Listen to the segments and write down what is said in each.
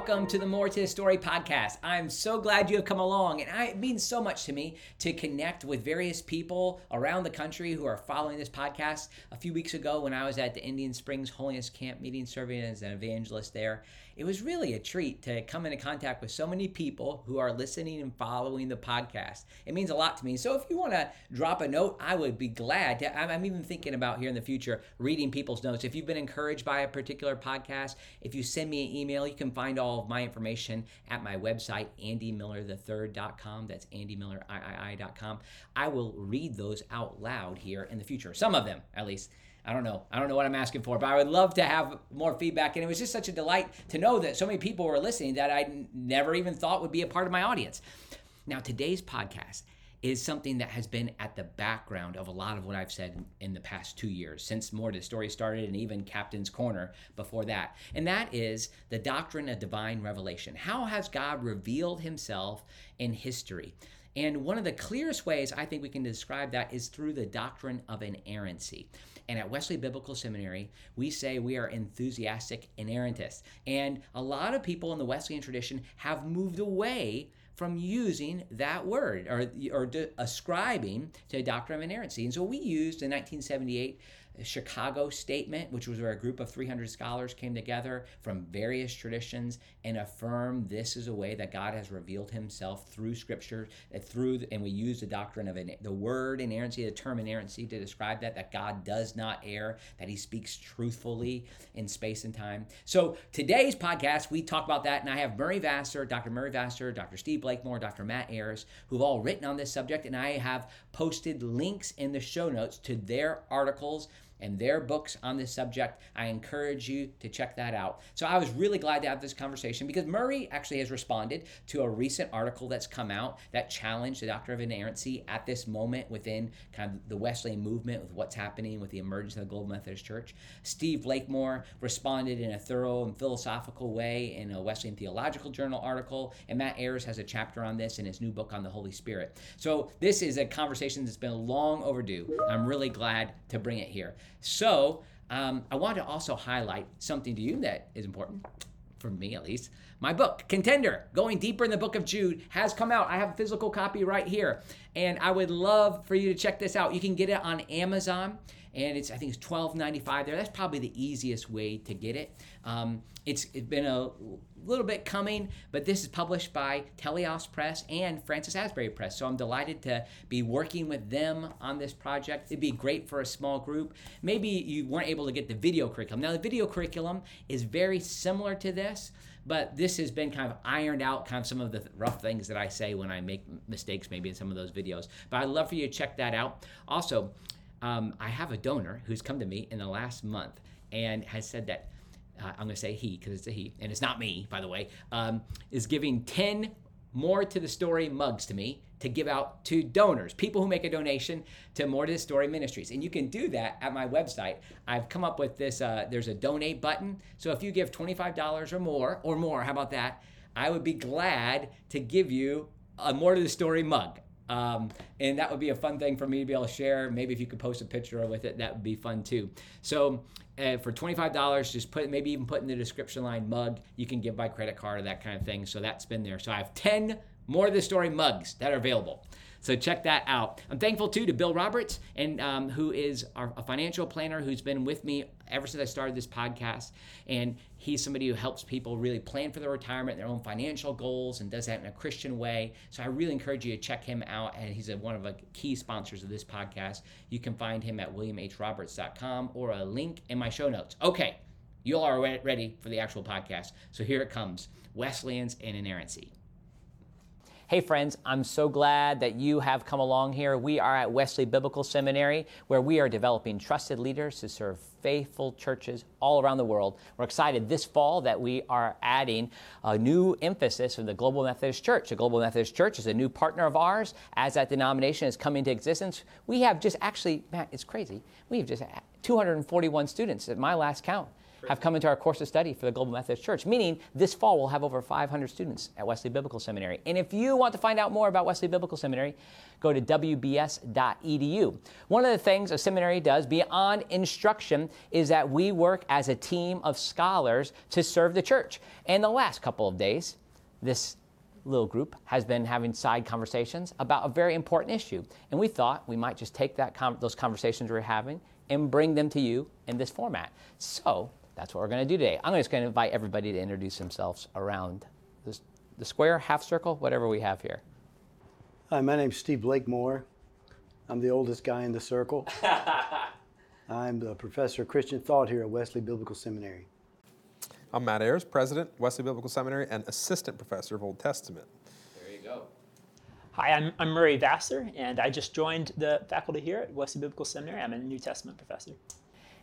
welcome to the More to the Story podcast. I'm so glad you have come along, and I, it means so much to me to connect with various people around the country who are following this podcast. A few weeks ago, when I was at the Indian Springs Holiness Camp meeting, serving as an evangelist there, it was really a treat to come into contact with so many people who are listening and following the podcast. It means a lot to me. So if you want to drop a note, I would be glad to. I'm even thinking about here in the future reading people's notes. If you've been encouraged by a particular podcast, if you send me an email, you can find all of my information at my website, andymillerthird.com. That's andymilleriii.com. I will read those out loud here in the future. Some of them, at least. I don't know. I don't know what I'm asking for, but I would love to have more feedback. And it was just such a delight to know that so many people were listening that I never even thought would be a part of my audience. Now, today's podcast is something that has been at the background of a lot of what I've said in the past two years, since more the story started and even Captain's Corner before that. And that is the doctrine of divine revelation. How has God revealed himself in history? And one of the clearest ways I think we can describe that is through the doctrine of inerrancy. And at Wesley Biblical Seminary, we say we are enthusiastic inerrantists. And a lot of people in the Wesleyan tradition have moved away from using that word or, or ascribing to a doctrine of inerrancy. And so we used in 1978 Chicago Statement, which was where a group of 300 scholars came together from various traditions and affirmed this is a way that God has revealed Himself through Scripture, uh, through and we use the doctrine of the word inerrancy, the term inerrancy to describe that that God does not err, that He speaks truthfully in space and time. So today's podcast we talk about that, and I have Murray Vasser, Dr. Murray Vasser, Dr. Steve Blakemore, Dr. Matt Ayars, who've all written on this subject, and I have posted links in the show notes to their articles and their books on this subject. I encourage you to check that out. So I was really glad to have this conversation because Murray actually has responded to a recent article that's come out that challenged the doctrine of inerrancy at this moment within kind of the Wesleyan movement with what's happening with the emergence of the Global Methodist Church. Steve Blakemore responded in a thorough and philosophical way in a Wesleyan Theological Journal article, and Matt Ayars has a chapter on this in his new book on the Holy Spirit. So this is a conversation that's been long overdue. I'm really glad to bring it here. So um, I want to also highlight something to you that is important for me at least. My book, Contender, Going Deeper in the Book of Jude, has come out. I have a physical copy right here. And I would love for you to check this out. You can get it on Amazon and it's I think it's twelve ninety five there. That's probably the easiest way to get it. Um, it's it's been a little bit coming, but this is published by Teleos Press and Francis Asbury Press. So I'm delighted to be working with them on this project. It'd be great for a small group. Maybe you weren't able to get the video curriculum. Now the video curriculum is very similar to this but this has been kind of ironed out kind of some of the rough things that I say when I make mistakes maybe in some of those videos. But I'd love for you to check that out. Also, um, I have a donor who's come to me in the last month and has said that I'm going to say he because it's a he, and it's not me, by the way, um, is giving 10 more to the story mugs to me to give out to donors, people who make a donation to More to the Story Ministries. And you can do that at my website. I've come up with this uh, there's a donate button. So if you give $25 or more, or more, how about that? I would be glad to give you a More to the Story mug. Um, and that would be a fun thing for me to be able to share. Maybe if you could post a picture with it, that would be fun too. So uh, for $25, just put maybe even put in the description line mug. You can give by credit card or that kind of thing. So that's been there. So I have 10 more of the story mugs that are available. So check that out. I'm thankful too to Bill Roberts, and um, who is our, a financial planner who's been with me ever since I started this podcast. And he's somebody who helps people really plan for their retirement, their own financial goals, and does that in a Christian way. So I really encourage you to check him out. And he's a, one of the key sponsors of this podcast. You can find him at williamhroberts.com or a link in my show notes. Okay, you all are ready for the actual podcast. So here it comes Wesleyans and inerrancy. Hey, friends, I'm so glad that you have come along here. We are at Wesley Biblical Seminary, where we are developing trusted leaders to serve faithful churches all around the world. We're excited this fall that we are adding a new emphasis in the Global Methodist Church. The Global Methodist Church is a new partner of ours as that denomination is coming to existence. We have just actually, Matt, it's crazy. We have just 241 students at my last count have come into our course of study for the Global Methodist Church, meaning this fall we'll have over 500 students at Wesley Biblical Seminary. And if you want to find out more about Wesley Biblical Seminary, go to wbs.edu. One of the things a seminary does beyond instruction is that we work as a team of scholars to serve the church. And the last couple of days, this little group has been having side conversations about a very important issue. And we thought we might just take that com- those conversations we're having and bring them to you in this format. So that's what we're going to do today. I'm just going to invite everybody to introduce themselves around this, the square, half circle, whatever we have here. Hi, my name's Steve Blakemore. I'm the oldest guy in the circle. I'm the professor of Christian thought here at Wesley Biblical Seminary. I'm Matt Ayars, president, Wesley Biblical Seminary, and assistant professor of Old Testament. There you go. Hi, I'm, I'm Murray Vasser, and I just joined the faculty here at Wesley Biblical Seminary. I'm a New Testament professor.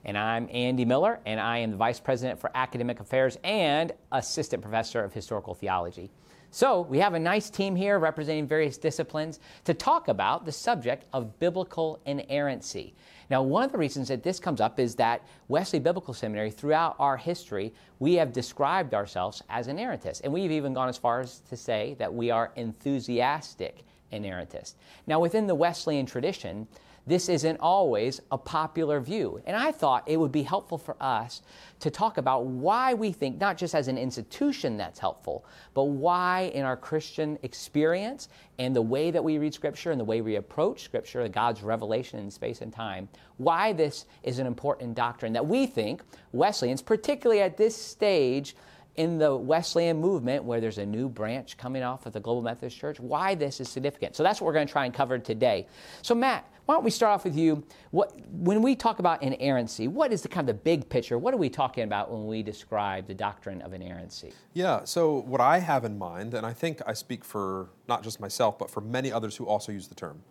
And I'm Andy Miller, and I am the Vice President for Academic Affairs and Assistant Professor of Historical Theology. So, we have a nice team here representing various disciplines to talk about the subject of biblical inerrancy. Now, one of the reasons that this comes up is that Wesley Biblical Seminary, throughout our history, we have described ourselves as inerrantists. And we've even gone as far as to say that we are enthusiastic inerrantists. Now, within the Wesleyan tradition, this isn't always a popular view. And I thought it would be helpful for us to talk about why we think, not just as an institution that's helpful, but why in our Christian experience and the way that we read Scripture and the way we approach Scripture, God's revelation in space and time, why this is an important doctrine that we think Wesleyans, particularly at this stage, in the Wesleyan movement, where there's a new branch coming off of the Global Methodist Church, why this is significant. So that's what we're going to try and cover today. So, Matt, why don't we start off with you? What, when we talk about inerrancy, what is the kind of the big picture? What are we talking about when we describe the doctrine of inerrancy? Yeah, so what I have in mind, and I think I speak for not just myself, but for many others who also use the term,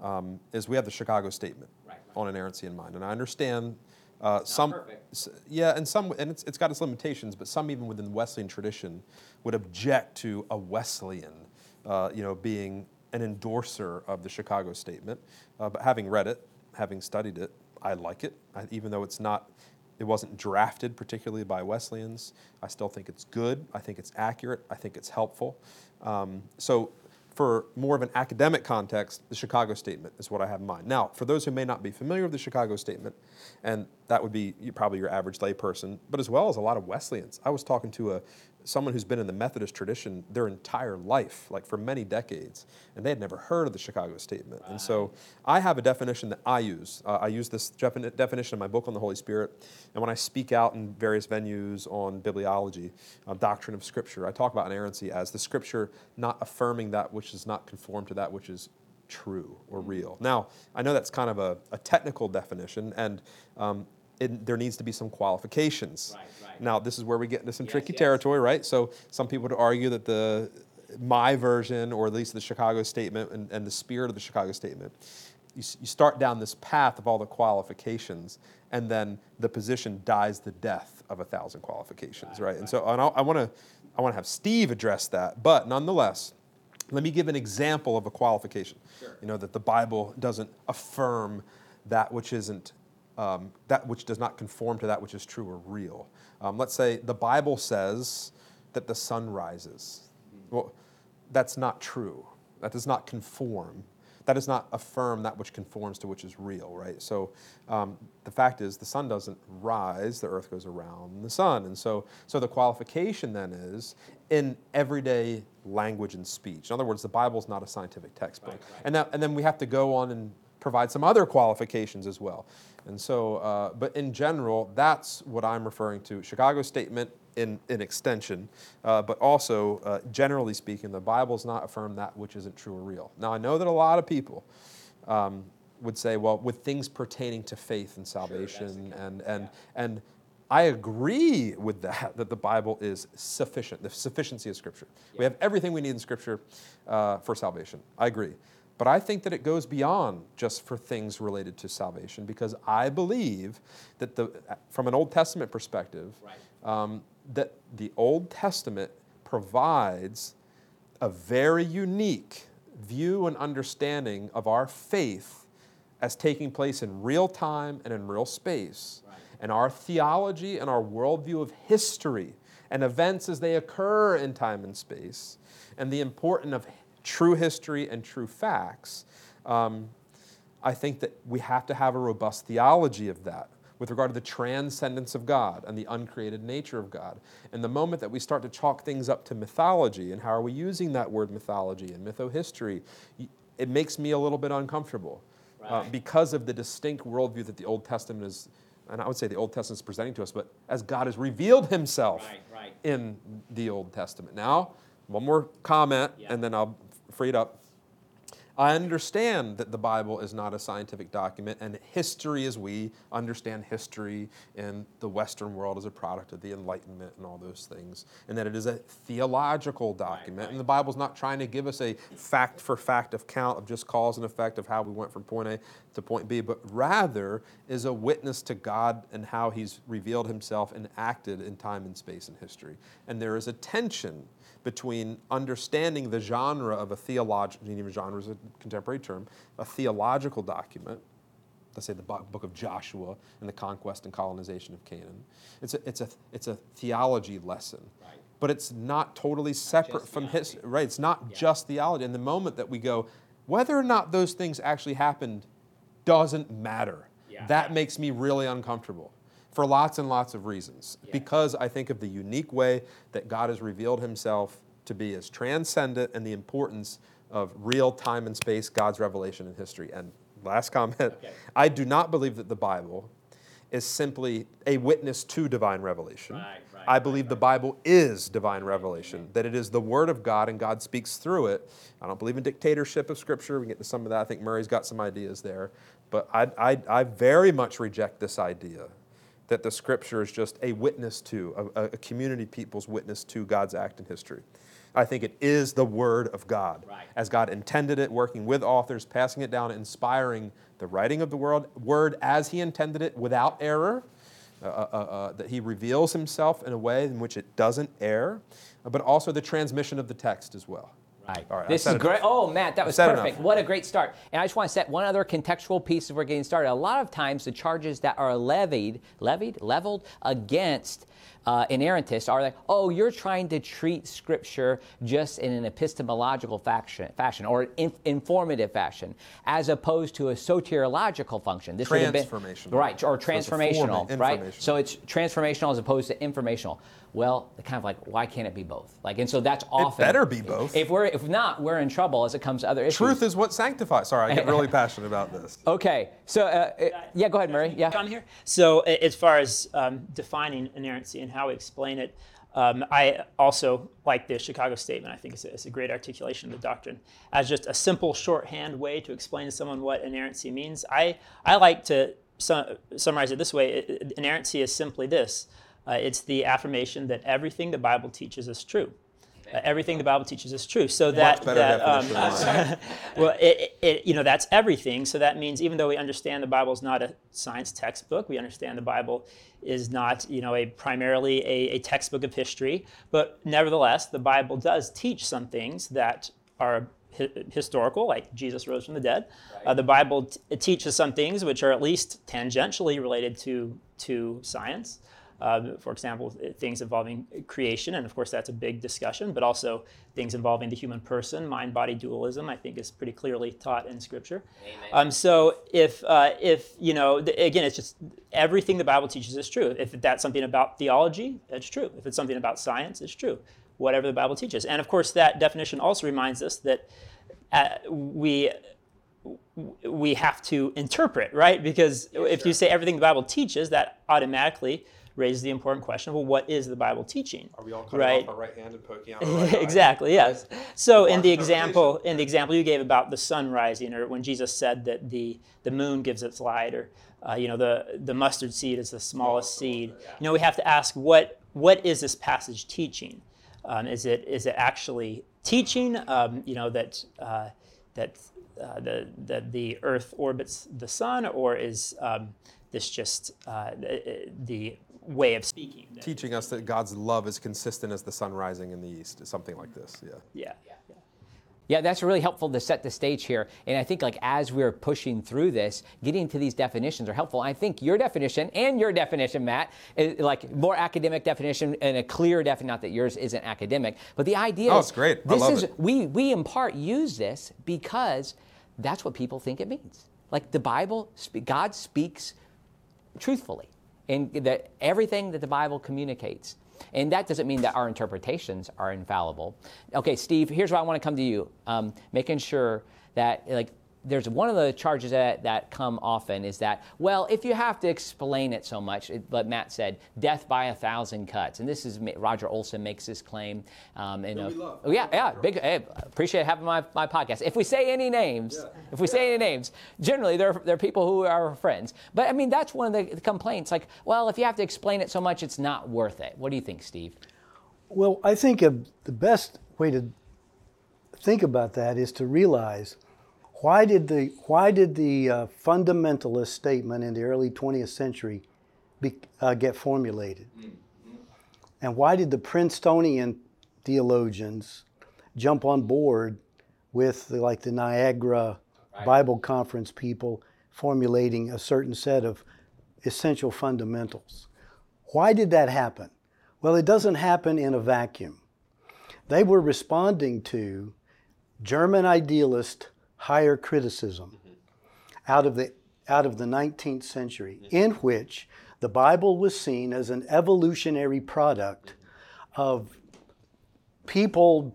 um, is we have the Chicago Statement right. on inerrancy in mind. And I understand uh, some, perfect. yeah, and some, and it's, it's got its limitations, but some even within the Wesleyan tradition would object to a Wesleyan, uh, you know, being an endorser of the Chicago Statement. Uh, but having read it, having studied it, I like it, I, even though it's not, it wasn't drafted particularly by Wesleyans. I still think it's good. I think it's accurate. I think it's helpful. Um, so for more of an academic context, the Chicago Statement is what I have in mind. Now, for those who may not be familiar with the Chicago Statement, and that would be probably your average layperson, but as well as a lot of Wesleyans. I was talking to a someone who's been in the Methodist tradition their entire life, like for many decades, and they had never heard of the Chicago Statement. And so I have a definition that I use. Uh, I use this definition in my book on the Holy Spirit, and when I speak out in various venues on bibliology, uh, doctrine of Scripture, I talk about inerrancy as the Scripture not affirming that which is not conformed to that which is true or mm. real. Now, I know that's kind of a, a technical definition, and um, it, there needs to be some qualifications. Right, right. Now, this is where we get into some yes, tricky yes. territory, right? So, some people would argue that the my version, or at least the Chicago Statement and, and the spirit of the Chicago Statement, you, you start down this path of all the qualifications, and then the position dies the death of a thousand qualifications, right? right? And so, and I want to I want to have Steve address that, but nonetheless. Let me give an example of a qualification. Sure. You know, that the Bible doesn't affirm that which isn't um, that which does not conform to that which is true or real. Um, let's say the Bible says that the sun rises. Well, that's not true. That does not conform. That does not affirm that which conforms to which is real, right? So um, the fact is, the sun doesn't rise; the earth goes around the sun, and so so the qualification then is in everyday language and speech. In other words, the Bible is not a scientific textbook, right, right. and that, and then we have to go on and provide some other qualifications as well. And so, uh, but in general, that's what I'm referring to. Chicago statement in, in extension, uh, but also, uh, generally speaking, the Bible's not affirm that which isn't true or real. Now, I know that a lot of people um, would say, well, with things pertaining to faith and salvation, sure, and, and, yeah. and I agree with that, that the Bible is sufficient, the sufficiency of Scripture. Yeah. We have everything we need in Scripture uh, for salvation. I agree. But I think that it goes beyond just for things related to salvation because I believe that the, from an Old Testament perspective, right. um, that the Old Testament provides a very unique view and understanding of our faith as taking place in real time and in real space. Right. And our theology and our worldview of history and events as they occur in time and space, and the importance of true history and true facts, um, I think that we have to have a robust theology of that with regard to the transcendence of God and the uncreated nature of God. And the moment that we start to chalk things up to mythology, and how are we using that word mythology and mythohistory, it makes me a little bit uncomfortable uh, right. uh, because of the distinct worldview that the Old Testament is, and I would say the Old Testament is presenting to us, but as God has revealed himself right, right. in the Old Testament. Now, one more comment, yeah. and then I'll free it up. I understand that the Bible is not a scientific document, and history, as we understand history in the Western world, is a product of the Enlightenment and all those things, and that it is a theological document. Right, right. And the Bible's not trying to give us a fact for fact account of just cause and effect of how we went from point A to point B, but rather is a witness to God and how He's revealed Himself and acted in time and space and history. And there is a tension between understanding the genre of a theological, genre is a contemporary term, a theological document, let's say the book of Joshua and the conquest and colonization of Canaan. It's a, it's a, it's a theology lesson. Right. But it's not totally separate not from history. Right, it's not yeah. just theology. And the moment that we go, whether or not those things actually happened doesn't matter. Yeah. That makes me really uncomfortable for lots and lots of reasons. Yeah. Because I think of the unique way that God has revealed himself to be as transcendent and the importance of real time and space, God's revelation in history. And last comment okay. I do not believe that the Bible is simply a witness to divine revelation. Right, right, I believe right, the Bible is divine revelation, that it is the Word of God and God speaks through it. I don't believe in dictatorship of Scripture. We get to some of that. I think Murray's got some ideas there. But I, I, I very much reject this idea that the scripture is just a witness to, a, a, community people's witness to God's act in history. I think it is the Word of God, right. as God intended it, working with authors, passing it down, inspiring the writing of the world, Word as He intended it, without error. Uh, uh, uh, uh that he reveals himself in a way in which it doesn't err, but also the transmission of the text as well. Right. All right. This is great. Oh, Matt, that was perfect. Enough. What a great start. And I just want to set one other contextual piece as we're getting started. A lot of times, the charges that are levied, levied, leveled against uh, inerrantists are like, oh, you're trying to treat Scripture just in an epistemological fashion, fashion or in, informative fashion, as opposed to a soteriological function. This transformational, been, right? Or transformational, so right? So it's transformational as opposed to informational. Well, kind of like, why can't it be both? Like, and so that's often. It better be both. If we're if not, we're in trouble as it comes to other issues. Truth is what sanctifies. Sorry, I get really passionate about this. Okay, so uh, uh, yeah, go ahead, Murray. Yeah. On here. So as far as um, defining inerrancy and how we explain it, um, I also like the Chicago Statement. I think it's a, it's a, great articulation of the doctrine as just a simple shorthand way to explain to someone what inerrancy means. I I like to su- summarize it this way: inerrancy is simply this uh, it's the affirmation that everything the Bible teaches is true. Everything the Bible teaches is true. So that, that um, well, it, it, you know, that's everything. So that means even though we understand the Bible is not a science textbook, we understand the Bible is not, you know, a primarily a, a textbook of history, but nevertheless, the Bible does teach some things that are historical, like Jesus rose from the dead. Right. Uh, the Bible t- teaches some things which are at least tangentially related to to science. Uh, for example, things involving creation, and of course that's a big discussion, but also things involving the human person, mind-body dualism, I think is pretty clearly taught in Scripture. Um, so if uh, if you know, the, again, it's just everything the Bible teaches is true. If that's something about theology, it's true. If it's something about science, it's true. Whatever the Bible teaches, and of course that definition also reminds us that uh, we we have to interpret, right? Because yeah, if sure. you say everything the Bible teaches, that automatically raises the important question well what is the bible teaching? Are we all cutting right? off our right hand and poking out our right exactly yes. So in the example in the example you gave about the sun rising or when jesus said that the the moon gives its light or uh, you know the the mustard seed is the smallest seed you know we have to ask what what is this passage teaching? Um, is it is it actually teaching um, you know that uh, that uh, the, that the earth orbits the sun or is um, this just uh, the, the way of speaking. Teaching us that God's love is consistent as the sun rising in the east, something like this. Yeah. Yeah. yeah. Yeah, that's really helpful to set the stage here. And I think like as we're pushing through this, getting to these definitions are helpful. I think your definition and your definition, Matt, is like more academic definition and a clear definition. Not that yours isn't academic, but the idea Oh, is it's great. I This love is it. we we in part use this because that's what people think it means. Like the Bible, God speaks truthfully and that everything that the Bible communicates. And that doesn't mean that our interpretations are infallible. Okay, Steve, here's why I want to come to you. Um, making sure that, like, there's one of the charges that, that come often is that, well, if you have to explain it so much, it, but Matt said, death by a thousand cuts. And this is Roger Olson makes this claim. Um, in a, oh, yeah, yeah, big, hey, appreciate having my, my podcast. If we say any names, if we say any names, generally they're, they're people who are friends. But I mean, that's one of the complaints. Like, well, if you have to explain it so much, it's not worth it. What do you think, Steve? Well, I think of the best way to think about that is to realize why did the why did the uh, fundamentalist statement in the early 20th century be, uh, get formulated, and why did the Princetonian theologians jump on board with the, like the Niagara Bible Conference people formulating a certain set of essential fundamentals? Why did that happen? Well, it doesn't happen in a vacuum. They were responding to German idealist higher criticism mm-hmm. out of the out of the 19th century mm-hmm. in which the Bible was seen as an evolutionary product mm-hmm. of people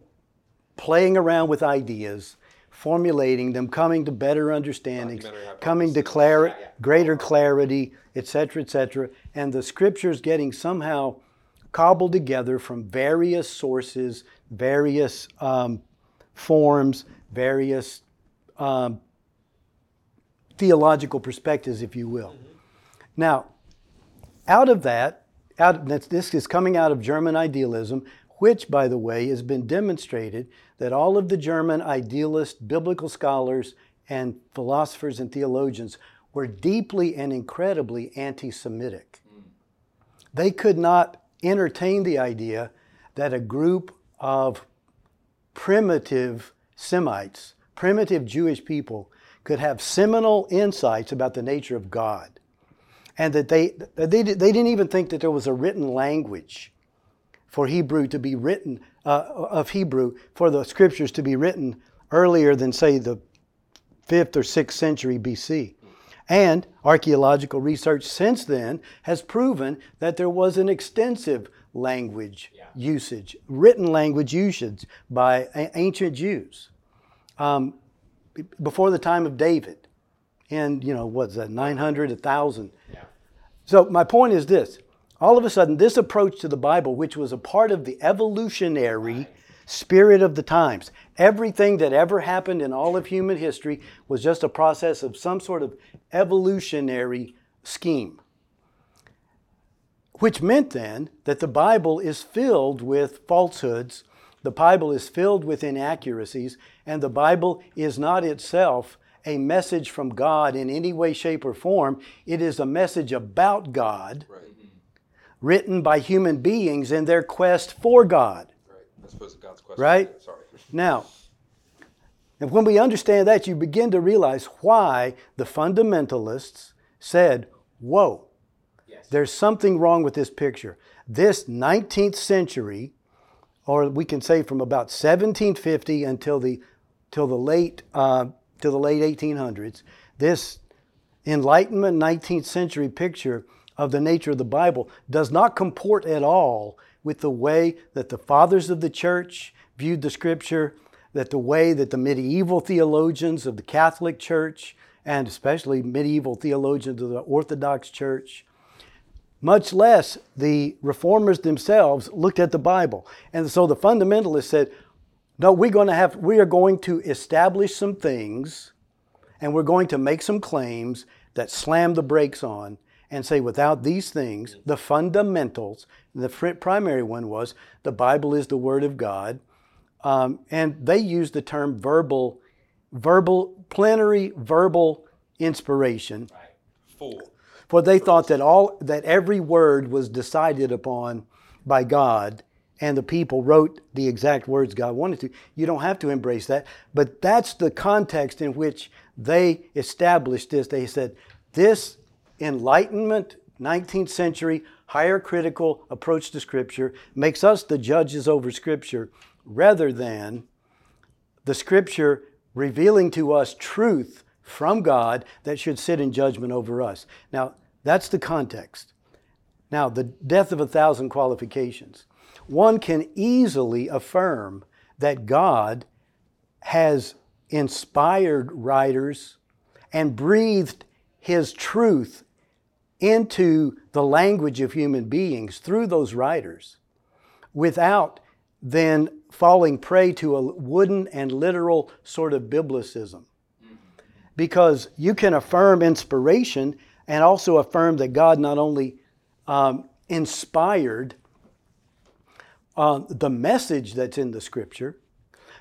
playing around with ideas, formulating them, coming to better understandings, coming to clar- greater clarity, etc., etc., and the scriptures getting somehow cobbled together from various sources, various um, forms, various um, theological perspectives, if you will. Now, out of that, out that's, this is coming out of German idealism, which, by the way, has been demonstrated that all of the German idealist biblical scholars and philosophers and theologians were deeply and incredibly anti-Semitic. They could not entertain the idea that a group of primitive Semites, primitive Jewish people, could have seminal insights about the nature of God. And that they, they, they didn't even think that there was a written language for Hebrew to be written, uh, of Hebrew, for the scriptures to be written earlier than, say, the 5th or 6th century BC. And archaeological research since then has proven that there was an extensive language usage, written language usage by ancient Jews um, before the time of David. And, you know, what's that, 900, 1,000. Yeah. So my point is this. All of a sudden, this approach to the Bible, which was a part of the evolutionary spirit of the times, everything that ever happened in all of human history was just a process of some sort of evolutionary scheme. Which meant then that the Bible is filled with falsehoods, the Bible is filled with inaccuracies, and the Bible is not itself a message from God in any way, shape, or form. It is a message about God mm-hmm. written by human beings in their quest for God. Right. I suppose God's question. Right? Sorry. Now, and when we understand that, you begin to realize why the fundamentalists said, Whoa, there's something wrong with this picture. This 19th century, or we can say from about 1750 until the, till the late, uh, till the late 1800s, this Enlightenment 19th century picture of the nature of the Bible does not comport at all with the way that the fathers of the church viewed the scripture, that the way that the medieval theologians of the Catholic Church, and especially medieval theologians of the Orthodox Church, much less the reformers themselves looked at the Bible. And so the fundamentalists said, no, we're going to have, we are going to establish some things and we're going to make some claims that slam the brakes on and say without these things, the fundamentals, the primary one was the Bible is the Word of God, um, and they used the term verbal, verbal, plenary verbal inspiration. Full. For they thought that all that every word was decided upon by God and the people wrote the exact words God wanted to. You don't have to embrace that. But that's the context in which they established this. They said, this Enlightenment, 19th century, higher critical approach to Scripture makes us the judges over Scripture rather than the Scripture revealing to us truth from God that should sit in judgment over us. Now, that's the context. Now, the death of a thousand qualifications. One can easily affirm that God has inspired writers and breathed His truth into the language of human beings through those writers without then falling prey to a wooden and literal sort of biblicism. Mm-hmm. Because you can affirm inspiration and also affirm that God not only um, inspired uh, the message that's in the scripture,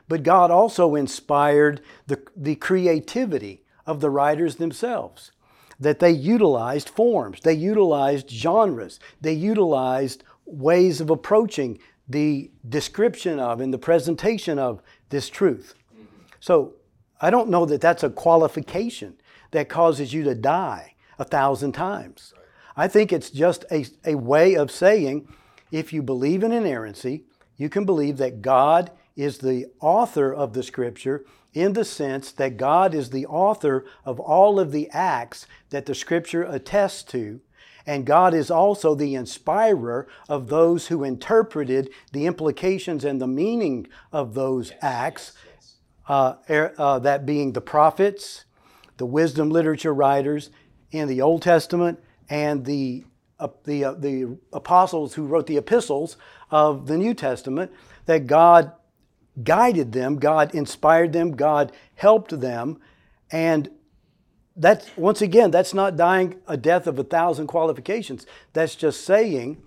but God also inspired the, the creativity of the writers themselves. That they utilized forms, they utilized genres, they utilized ways of approaching the description of and the presentation of this truth. So I don't know that that's a qualification that causes you to die a thousand times. I think it's just a, a way of saying if you believe in inerrancy, you can believe that God is the author of the scripture in the sense that God is the author of all of the acts that the scripture attests to and God is also the inspirer of those who interpreted the implications and the meaning of those yes, acts, yes, yes. Uh, er, uh, that being the prophets, the wisdom literature writers in the Old Testament, and the, uh, the, uh, the apostles who wrote the epistles of the New Testament, that God guided them, God inspired them, God helped them, and that's once again, that's not dying a death of a thousand qualifications. That's just saying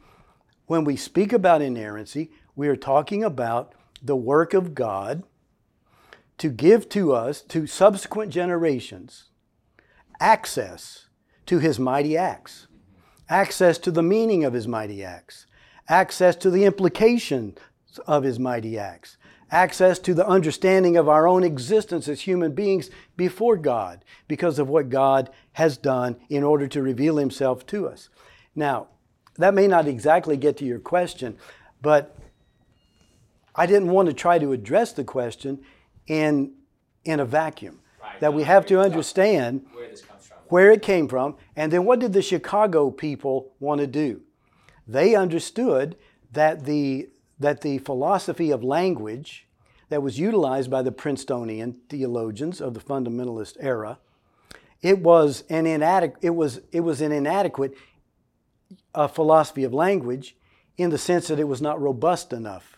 when we speak about inerrancy, we are talking about the work of God to give to us, to subsequent generations, access to his mighty acts, access to the meaning of his mighty acts, access to the implications of his mighty acts, access to the understanding of our own existence as human beings before God because of what God has done in order to reveal Himself to us. Now, that may not exactly get to your question, but I didn't want to try to address the question in, in a vacuum. Right. That we have to understand where, it came from, and then what did the Chicago people want to do? They understood that the that the philosophy of language that was utilized by the Princetonian theologians of the fundamentalist era, it was an inadequate, it was, it was an inadequate uh, philosophy of language in the sense that it was not robust enough,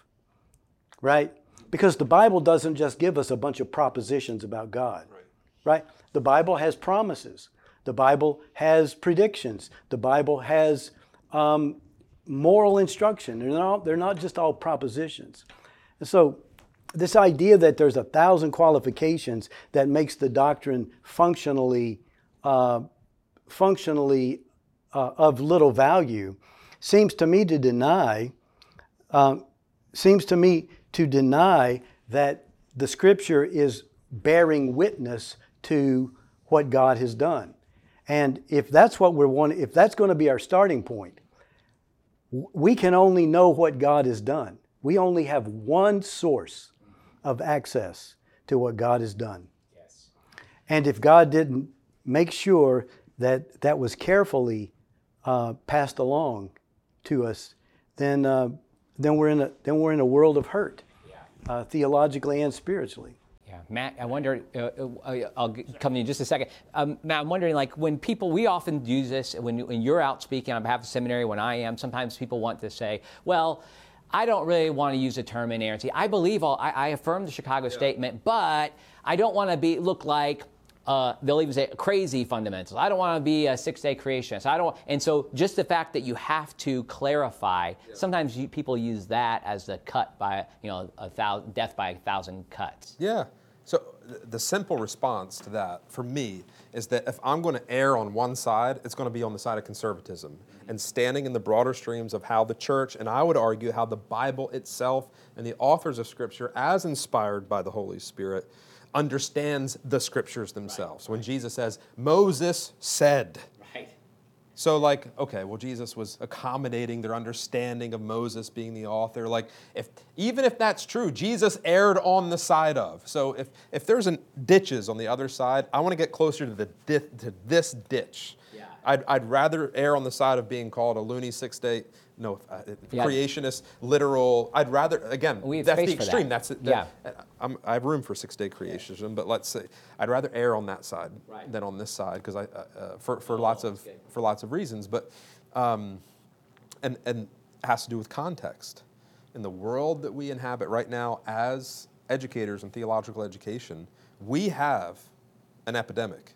right? Because the Bible doesn't just give us a bunch of propositions about God, right? right? The Bible has promises. The Bible has predictions. The Bible has um, moral instruction. They're not, they're not just all propositions. And so, this idea that there's a thousand qualifications that makes the doctrine functionally, uh, functionally uh, of little value seems to me to deny, uh, seems to me to deny that the Scripture is bearing witness to what God has done. And if that's what we're wanting, if that's going to be our starting point, we can only know what God has done. We only have one source of access to what God has done. Yes. And if God didn't make sure that that was carefully uh, passed along to us, then, uh, then, we're in a, then we're in a world of hurt, yeah. uh, theologically and spiritually. Yeah, Matt, I wonder, uh, uh, I'll come to you in just a second. Um, Matt, I'm wondering, like, when people, we often use this when, when you're out speaking on behalf of the seminary, when I am, sometimes people want to say, well, I don't really want to use the term inerrancy. I believe all, I, I affirm the Chicago yeah. statement, but I don't want to be look like uh, they'll even say crazy fundamentals. I don't want to be a six-day creationist. I don't. And so, just the fact that you have to clarify. Yeah. Sometimes you, people use that as the cut by you know a thousand death by a thousand cuts. Yeah, So th- the simple response to that, for me, is that if I'm going to err on one side, it's going to be on the side of conservatism and standing in the broader streams of how the church, and I would argue how the Bible itself and the authors of Scripture, as inspired by the Holy Spirit, understands the Scriptures themselves. When Jesus says, Moses said, Right. So, like, okay, well, Jesus was accommodating their understanding of Moses being the author. Like, if even if that's true, Jesus erred on the side of. So, if if there's an ditches on the other side, I want to get closer to the to this ditch. Yeah. I'd, I'd rather err on the side of being called a loony six day, no, uh, Yeah. creationist, literal. I'd rather again. That's the for that. extreme. That's it. Yeah. I'm, I have room for six day creationism, but let's say I'd rather err on that side Right. than on this side because I uh, uh, for for lots of good. for lots of reasons, but um, and and it has to do with context. In the world that we inhabit right now, as educators in theological education, we have an epidemic,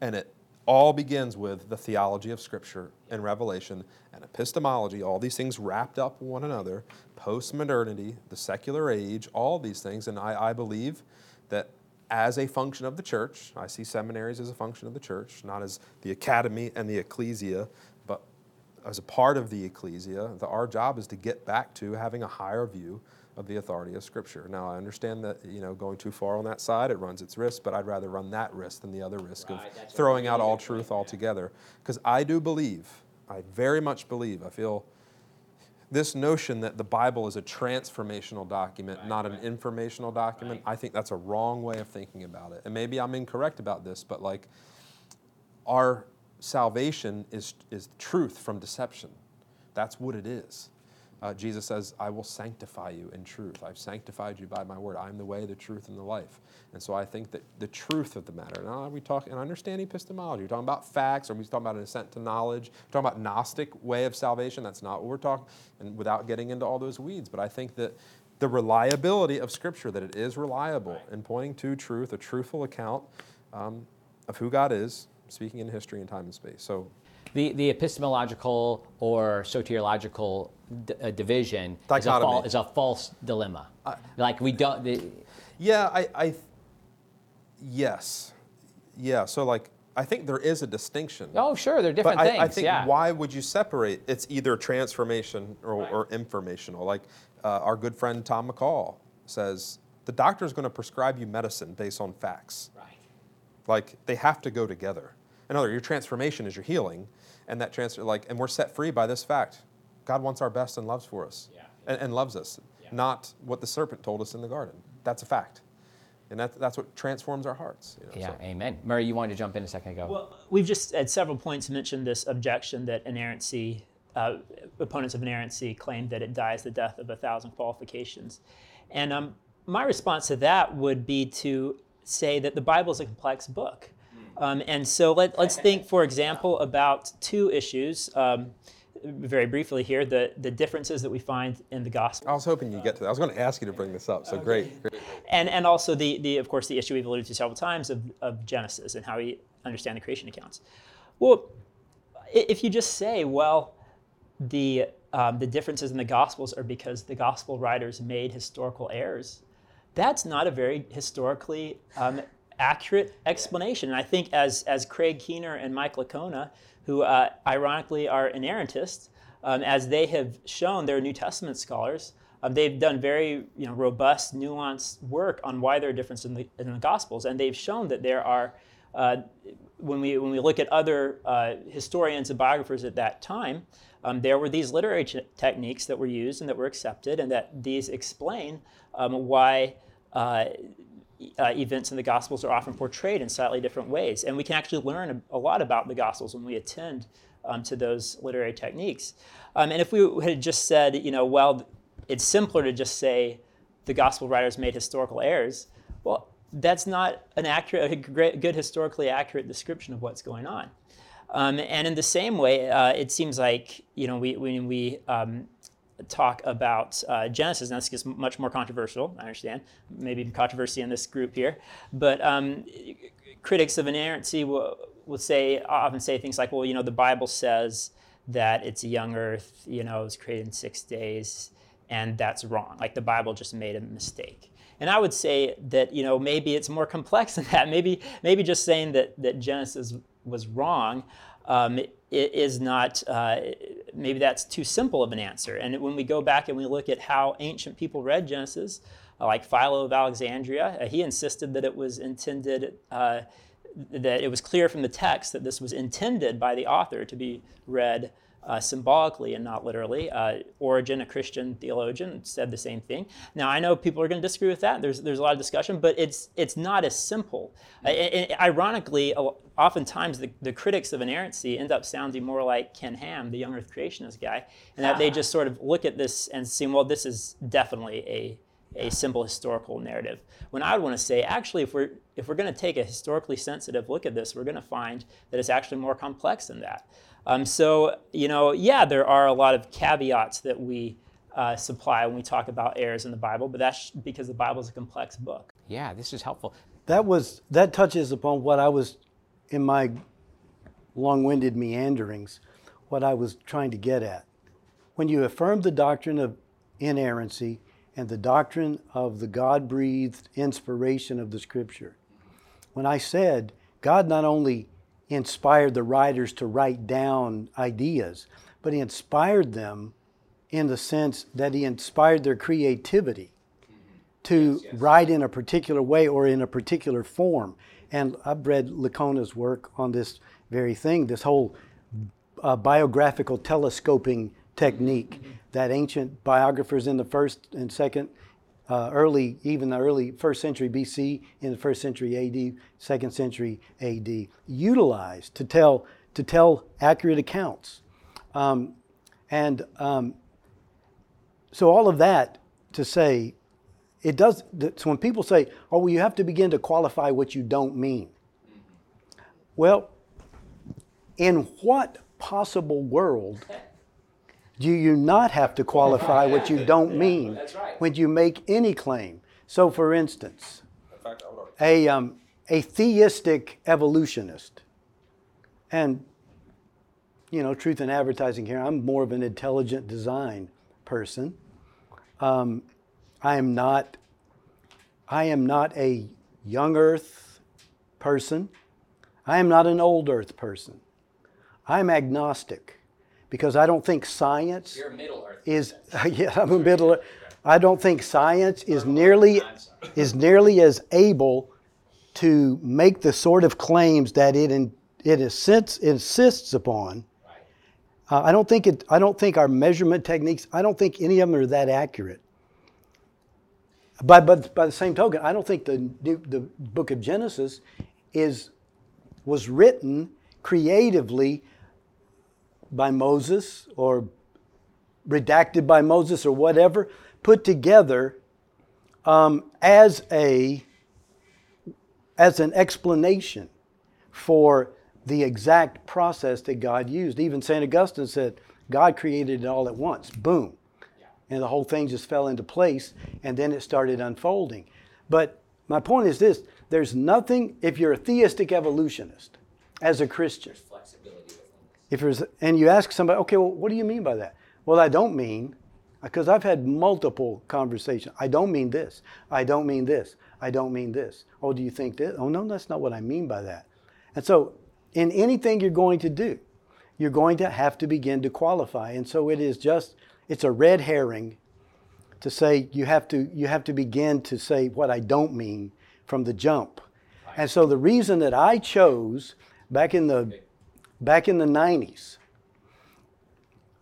and it all begins with the theology of Scripture and Revelation and epistemology. All these things wrapped up one another, post-modernity, the secular age, all these things, and I, I believe that as a function of the church, I see seminaries as a function of the church, not as the academy and the ecclesia, but as a part of the ecclesia. The, our job is to get back to having a higher view of the authority of Scripture. Now, I understand that you know going too far on that side, it runs its risk, but I'd rather run that risk than the other risk Right, of throwing out all truth yeah. altogether. Because I do believe, I very much believe, I feel this notion that the Bible is a transformational document, Right, not an informational document, Right. I think that's a wrong way of thinking about it. And maybe I'm incorrect about this, but like our salvation is, is truth from deception. That's what it is. Uh, Jesus says, I will sanctify you in truth. I've sanctified you by my word. I'm the way, the truth, and the life. And so I think that the truth of the matter, now we talk, and I understand epistemology. We're talking about facts, or we're talking about an ascent to knowledge. We're talking about Gnostic way of salvation. That's not what we're talking, and without getting into all those weeds. But I think that the reliability of Scripture, that it is reliable in pointing to truth, a truthful account um, of who God is, speaking in history and time and space. So The, the epistemological or soteriological d- uh, division is a, fal- is a false dilemma. like we don't. The, Yeah, I, I yes, yeah. So like, I think there is a distinction. oh, sure, they're different but things. I think yeah. why would you separate? It's either transformation or, or informational. Like uh, our good friend Tom McCall says, the doctor is going to prescribe you medicine based on facts. Right. Like they have to go together. In other, words, your transformation is your healing, and that transfer, like, and we're set free by this fact. God wants our best and loves for us, Yeah. and, and loves us, Yeah. not what the serpent told us in the garden. That's a fact, and that, that's what transforms our hearts. You know, Yeah, so. amen. Murray, you wanted to jump in a second ago. Well, we've just at several points mentioned this objection that inerrancy, uh, opponents of inerrancy claim that it dies the death of a thousand qualifications. And um, my response to that would be to say that the Bible is a complex book. Um, and so let, let's think, for example, about two issues. Um, very briefly here, the, the differences that we find in the gospel. I was hoping you'd get to that. I was going to ask you to bring this up. So great, great. and and also the the of course the issue we've alluded to several times of, of Genesis and how we understand the creation accounts. Well, if you just say, well, the um, the differences in the Gospels are because the Gospel writers made historical errors, that's not a very historically um, accurate explanation. And I think as as Craig Keener and Mike Licona, who uh, ironically are inerrantists, um, as they have shown, they're New Testament scholars. Um, they've done very you know, robust, nuanced work on why there are differences in the, in the Gospels, and they've shown that there are, uh, when we when we look at other uh, historians and biographers at that time, um, there were these literary ch- techniques that were used and that were accepted, and that these explain um, why. Uh, uh, events in the Gospels are often portrayed in slightly different ways. And we can actually learn a, a lot about the Gospels when we attend um, to those literary techniques. Um, and if we had just said, you know, well, it's simpler to just say the Gospel writers made historical errors, well, that's not an accurate, a great, good historically accurate description of what's going on. Um, and in the same way, uh, it seems like, you know, we, when we um, talk about uh, Genesis, Now, this gets much more controversial, I understand, maybe controversy in this group here, but um, critics of inerrancy will, will say, often say things like, well, you know, the Bible says that it's a young earth, you know, it was created in six days, and that's wrong. Like the Bible just made a mistake. And I would say that you know maybe it's more complex than that. Maybe maybe just saying that that Genesis was wrong um, is not uh, maybe that's too simple of an answer. And when we go back and we look at how ancient people read Genesis, uh, like Philo of Alexandria, uh, he insisted that it was intended. Uh, that it was clear from the text that this was intended by the author to be read uh, symbolically and not literally. Uh, Origen, a Christian theologian, said the same thing. Now I know people are going to disagree with that. There's there's a lot of discussion, but it's it's not as simple. Uh, and, and ironically, oftentimes the, the critics of inerrancy end up sounding more like Ken Ham, the young Earth creationist guy, and that they just sort of look at this and see, well, this is definitely a a simple historical narrative. When I would want to say, actually, if we're if we're going to take a historically sensitive look at this, we're going to find that it's actually more complex than that. Um, so, you know, yeah, there are a lot of caveats that we uh, supply when we talk about errors in the Bible, but that's because the Bible is a complex book. Yeah, this is helpful. That was that touches upon what I was in my long-winded meanderings, what I was trying to get at. When you affirm the doctrine of inerrancy and the doctrine of the God-breathed inspiration of the Scripture, when I said God not only inspired the writers to write down ideas, but he inspired them in the sense that he inspired their creativity to yes, yes. write in a particular way or in a particular form. And I've read Licona's work on this very thing, this whole uh, biographical telescoping technique mm-hmm. that ancient biographers in the first and second uh, early, even the early first century BC, in the first century AD, second century AD, utilized to tell to tell accurate accounts, um, and um, so all of that to say, it does. So when people say, "Oh, well, you have to begin to qualify what you don't mean," well, in what possible world do you not have to qualify what you don't mean right. when you make any claim? So, for instance, a, um, a theistic evolutionist, and you know, truth in advertising here, I'm more of an intelligent design person. Um, I am not. I am not a young Earth person. I am not an old Earth person. I'm agnostic because I don't think science is yeah I'm a middle I don't think science is nearly is nearly as able to make the sort of claims that it in, it insists, insists upon. Uh, I don't think it. I don't think our measurement techniques. I don't think any of them are that accurate. But but by the same token, I don't think the the book of Genesis is was written creatively by Moses or redacted by Moses or whatever, put together um, as a as an explanation for the exact process that God used. Even St. Augustine said, God created it all at once. Boom. And the whole thing just fell into place, and then it started unfolding. But my point is this there's nothing, if you're a theistic evolutionist as a Christian, if there's, and you ask somebody, okay, well, what do you mean by that? Well, I don't mean, because I've had multiple conversations. I don't mean this. I don't mean this. I don't mean this. Oh, do you think this? Oh, no, that's not what I mean by that. And so, in anything you're going to do, you're going to have to begin to qualify. And so, it is just, it's a red herring to say you have to, you have to begin to say what I don't mean from the jump. And so, the reason that I chose back in the back in the 90s,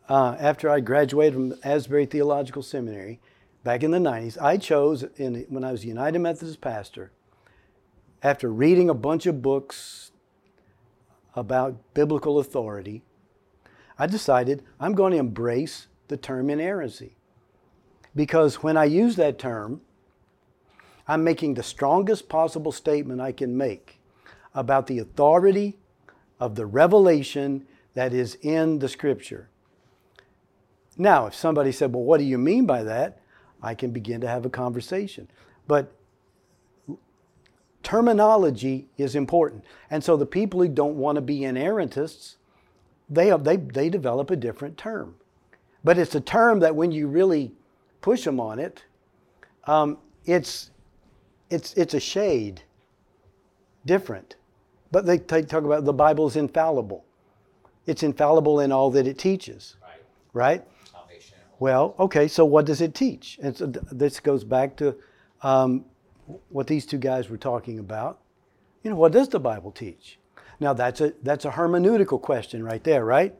uh, after I graduated from Asbury Theological Seminary, back in the 90s, I chose, in, when I was a United Methodist pastor, after reading a bunch of books about biblical authority, I decided I'm going to embrace the term inerrancy. Because when I use that term, I'm making the strongest possible statement I can make about the authority of the revelation that is in the scripture. Now, if somebody said, Well, what do you mean by that? I can begin to have a conversation. But terminology is important. And so the people who don't want to be inerrantists, they, they, they develop a different term. But it's a term that when you really push them on it, um, it's, it's it's a shade different. But they t- talk about the Bible is infallible. It's infallible in all that it teaches, Right. right? Salvation. Well, okay, so what does it teach? And so th- this goes back to um, what these two guys were talking about. You know, what does the Bible teach? Now that's a that's a hermeneutical question right there, right?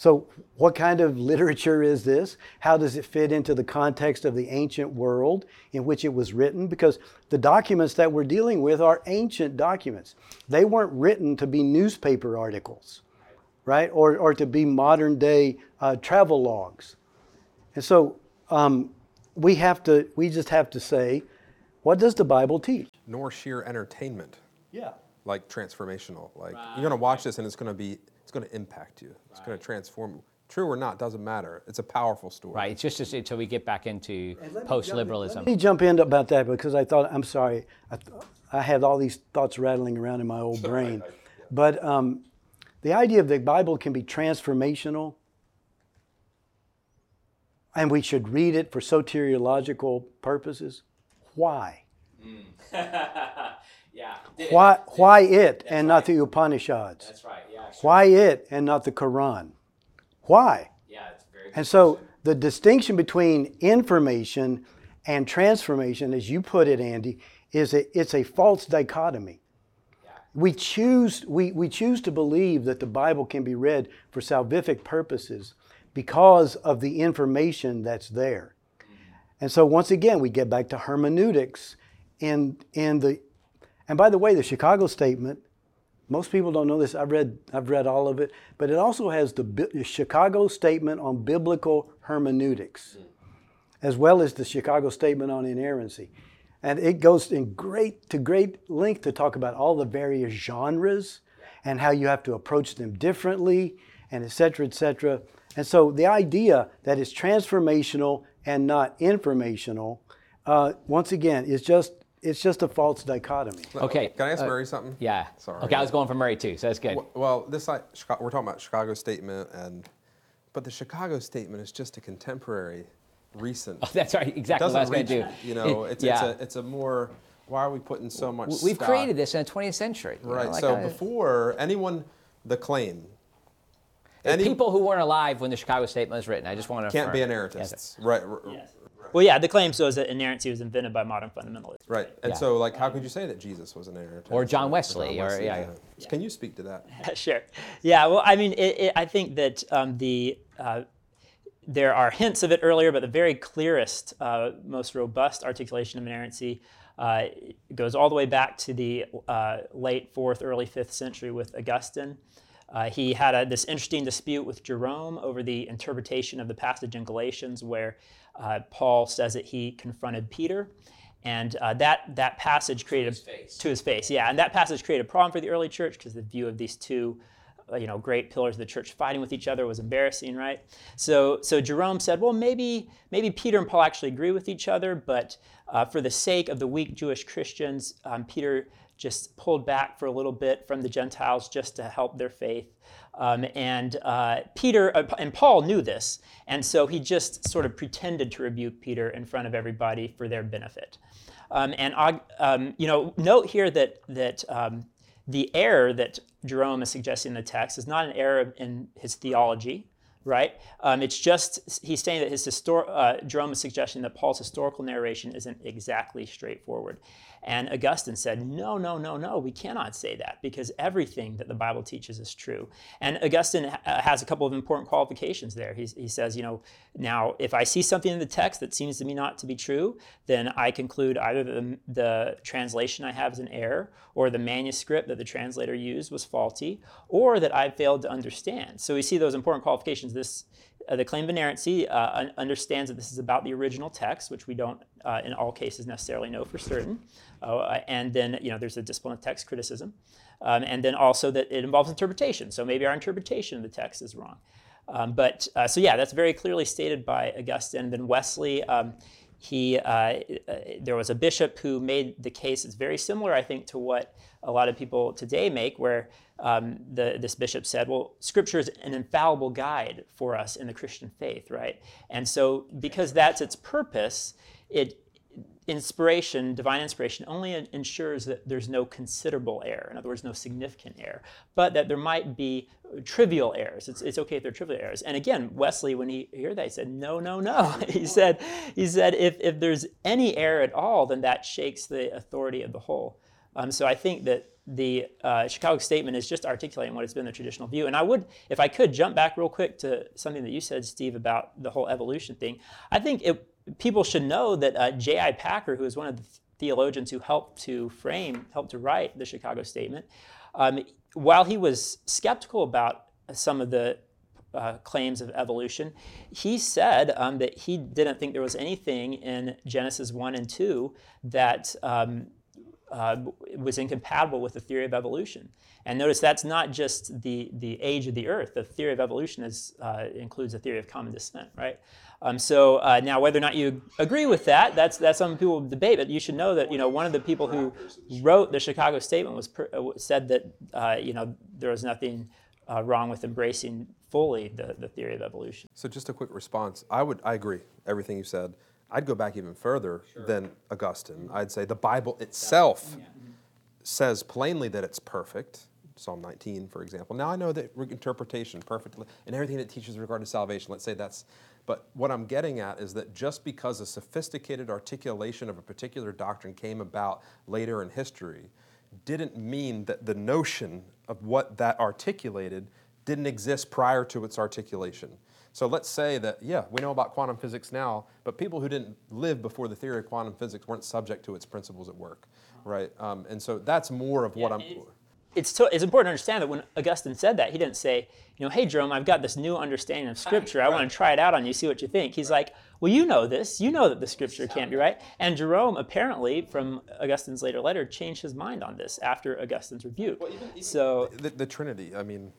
So, what kind of literature is this? How does it fit into the context of the ancient world in which it was written? Because the documents that we're dealing with are ancient documents. They weren't written to be newspaper articles, right? Or, or to be modern day uh, travel logs. And so, um, we have to, we just have to say, what does the Bible teach? Nor sheer entertainment, Yeah. Like transformational. Like you're gonna watch this and it's gonna be, it's gonna impact you. It's gonna transform you. True or not, doesn't matter. It's a powerful story. Right. It's just until we get back into post liberalism. Let me jump in about that because I thought, I'm sorry, I, th- I had all these thoughts rattling around in my old brain. But um, the idea of the Bible can be transformational, and we should read it for soteriological purposes. Why? Yeah. Why, why it and not the Upanishads? That's right. Yeah. Why it and not the Quran? Why? Yeah. It's very. And so the distinction between information and transformation, as you put it, Andy, is a, it's a false dichotomy. We choose, we, we choose to believe that the Bible can be read for salvific purposes because of the information that's there. Mm-hmm. And so once again, we get back to hermeneutics in, in the, and by the way, the Chicago Statement, most people don't know this. I've read, I've read all of it, but it also has the, the Chicago Statement on Biblical Hermeneutics, as well as the Chicago Statement on Inerrancy. And it goes in great to great length to talk about all the various genres and how you have to approach them differently, and et cetera, et cetera. And so the idea that it's transformational and not informational, uh, once again, is just it's just a false dichotomy. Okay. Can I ask uh, Murray something? Yeah. Sorry. Okay. I was going for Murray too, so that's good. W- Well, this like Chicago, we're talking about Chicago Statement, and but the Chicago Statement is just a contemporary, recent. Oh, that's right. Exactly what I was doesn't going to reach, do. You know, it's, yeah. it's a it's a more. Why are we putting so much? We've stock- created this in the 20th century. you know, Right. like so I- before anyone, the claim. the Any people who weren't alive when the Chicago Statement was written. I just want to can't be affirm. inerrantists. Right. r- r- Well, yeah, the claim so is that inerrancy was invented by modern fundamentalists. Right. And Yeah. so, like, how could you say that Jesus was an inerrant? Or John Wesley, or- yeah. Can you speak to that? sure. Yeah. Well, I mean, it, it, I think that um, the uh, there are hints of it earlier, but the very clearest, uh, most robust articulation of inerrancy uh, goes all the way back to the uh, late fourth, early fifth century with Augustine. Uh, he had a, this interesting dispute with Jerome over the interpretation of the passage in Galatians where uh, Paul says that he confronted Peter. And uh, that, that passage created face. to his face, yeah. And that passage created a problem for the early church because the view of these two, uh, you know, great pillars of the church fighting with each other was embarrassing, right? So, so Jerome said, well, maybe, maybe Peter and Paul actually agree with each other, but uh, for the sake of the weak Jewish Christians, um, Peter just pulled back for a little bit from the Gentiles just to help their faith. Um, and uh, Peter uh, and Paul knew this, and so he just sort of pretended to rebuke Peter in front of everybody for their benefit. Um, and um, you know, note here that that um, the error that Jerome is suggesting in the text is not an error in his theology, right? Um, it's just he's saying that his histor- uh, Jerome is suggesting that Paul's historical narration isn't exactly straightforward. And Augustine said, no, no, no, no, we cannot say that because everything that the Bible teaches is true. And Augustine ha- uh, has a couple of important qualifications there. He's, he says, you know, now if I see something in the text that seems to me not to be true, then I conclude either the, the translation I have is an error, or the manuscript that the translator used was faulty, or that I failed to understand. So we see those important qualifications. This uh, the claim of inerrancy uh, un- understands that this is about the original text, which we don't, uh, in all cases, necessarily know for certain. Uh, and then, you know, there's a discipline of text criticism. Um, and then also that it involves interpretation. So maybe our interpretation of the text is wrong. Um, but uh, so, yeah, that's very clearly stated by Augustine. Then Wesley, um, he, uh, uh, there was a bishop who made the case, it's very similar, I think, to what a lot of people today make, where um, the, this bishop said, well, Scripture is an infallible guide for us in the Christian faith, right? And so, because that's its purpose, it inspiration, divine inspiration, only ensures that there's no considerable error. In other words, no significant error, but that there might be trivial errors. It's, it's okay if they're trivial errors. And again, Wesley, when he heard that, he said, no, no, no. he said, he said, if, if there's any error at all, then that shakes the authority of the whole. Um, so I think that the uh, Chicago statement is just articulating what has been the traditional view. And I would, if I could, jump back real quick to something that you said, Steve, about the whole evolution thing. I think it, people should know that uh, J.I. Packer, who is one of the theologians who helped to frame, helped to write the Chicago statement, um, while he was skeptical about some of the uh, claims of evolution, he said um, that he didn't think there was anything in Genesis 1 and 2 that um, uh, was incompatible with the theory of evolution. And notice that's not just the, the age of the earth. The theory of evolution is, uh, includes a theory of common descent, right? Um, so uh, now, whether or not you agree with that, that's that's some people debate. But you should know that you know one of the people who wrote the Chicago Statement was per, uh, said that uh, you know there was nothing uh, wrong with embracing fully the, the theory of evolution. So just a quick response. I would I agree everything you said. I'd go back even further sure. than Augustine. Mm-hmm. I'd say the Bible itself yeah. says plainly that it's perfect. Psalm 19, for example. Now I know that interpretation perfectly and everything that teaches regarding salvation. Let's say that's but what I'm getting at is that just because a sophisticated articulation of a particular doctrine came about later in history didn't mean that the notion of what that articulated didn't exist prior to its articulation. So let's say that, yeah, we know about quantum physics now, but people who didn't live before the theory of quantum physics weren't subject to its principles at work, right? Um, and so that's more of yeah, what I'm it's, to, it's important to understand that when Augustine said that, he didn't say, you know, hey, Jerome, I've got this new understanding of Scripture. I want to try it out on you, see what you think. He's like, well, you know this. You know that the Scripture can't be right. And Jerome, apparently, from Augustine's later letter, changed his mind on this after Augustine's review. Well, even, even so the, the, Trinity, I mean,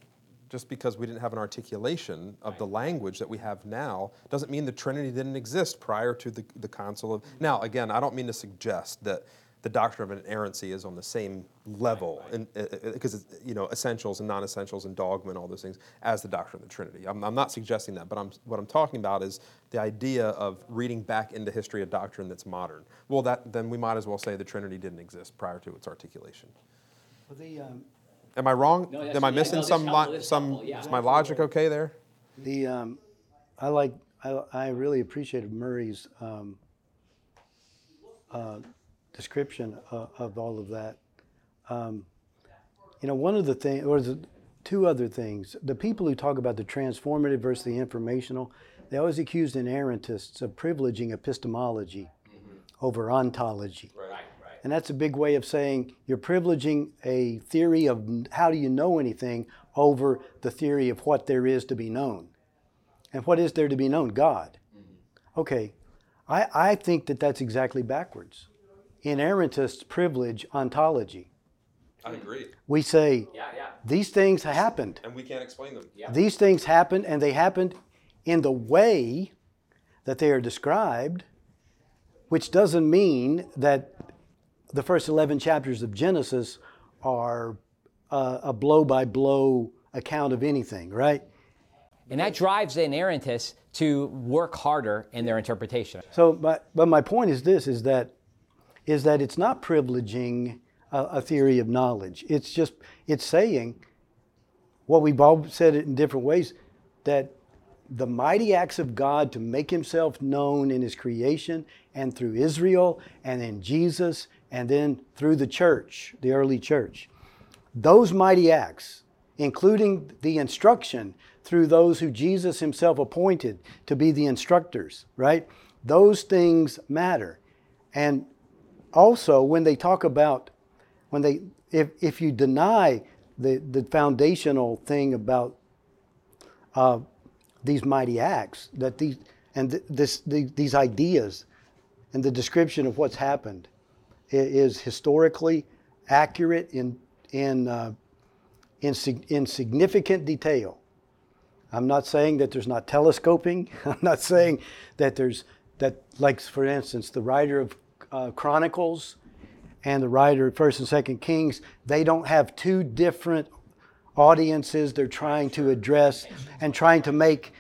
just because we didn't have an articulation of the language that we have now doesn't mean the Trinity didn't exist prior to the, the Council of. Now, again, I don't mean to suggest that the doctrine of inerrancy is on the same level, because right, right. you know essentials and non-essentials and dogma and all those things as the doctrine of the Trinity. I'm, I'm, not suggesting that, but I'm, what I'm talking about is the idea of reading back into history a doctrine that's modern. Well, that then we might as well say the Trinity didn't exist prior to its articulation. Well, the, um, Am I wrong? No, Am I missing no, some? Lo- some yeah. Is my logic okay there? The um, I like I, I really appreciated Murray's. Um, uh, description of, of all of that. Um, you know, one of the things, or the two other things, the people who talk about the transformative versus the informational, they always accuse inerrantists of privileging epistemology mm-hmm. over ontology. Right, right. And that's a big way of saying you're privileging a theory of how do you know anything over the theory of what there is to be known. And what is there to be known? God. Okay, I, I think that that's exactly backwards inerrantist privilege ontology. I agree. We say yeah, yeah. these things happened. And we can't explain them. Yeah. These things happened, and they happened in the way that they are described, which doesn't mean that the first 11 chapters of Genesis are uh, a blow by blow account of anything, right? And that drives the inerrantists to work harder in their interpretation. So, but, but my point is this is that is that it's not privileging a, a theory of knowledge. It's just, it's saying what we've all said it in different ways that the mighty acts of God to make himself known in his creation and through Israel and in Jesus and then through the church, the early church. Those mighty acts, including the instruction through those who Jesus himself appointed to be the instructors, right? Those things matter. And also when they talk about when they if if you deny the the foundational thing about uh, these mighty acts that these and th- this the, these ideas and the description of what's happened is historically accurate in in uh, in, in significant detail. I'm not saying that there's not telescoping. I'm not saying that there's that like for instance the writer of uh, Chronicles and the writer of First and Second Kings, they don't have two different audiences they're trying to address and trying to make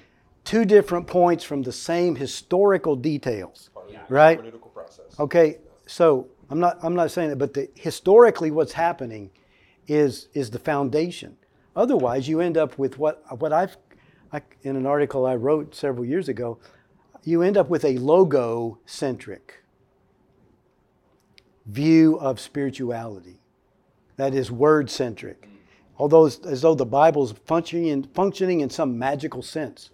two different points from the same historical details, right? Okay, so I'm not I'm not saying that, but the, historically, what's happening is is the foundation. Otherwise, you end up with what what I've I, in an article I wrote several years ago. You end up with a logo centric view of spirituality, that is word centric, mm. although as though the Bible's functioning in, functioning in some magical sense,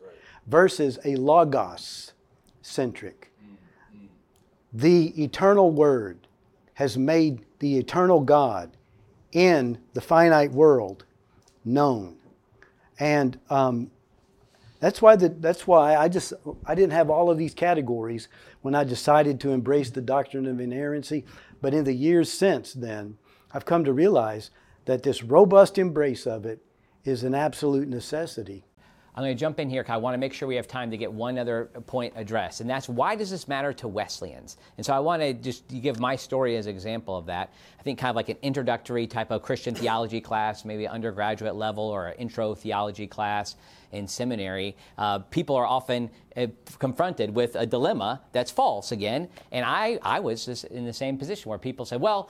versus a logos centric. Mm, mm. The eternal word has made the eternal God in the finite world known. And um, that's why the, that's why I just I didn't have all of these categories when I decided to embrace the doctrine of inerrancy. But in the years since then, I've come to realize that this robust embrace of it is an absolute necessity. I'm going to jump in here because I want to make sure we have time to get one other point addressed, and that's why does this matter to Wesleyans? And so I want to just give my story as an example of that. I think kind of like an introductory type of Christian theology class, maybe undergraduate level or an intro theology class in seminary, uh, people are often uh, confronted with a dilemma that's false again. And I, I was in the same position where people said, well,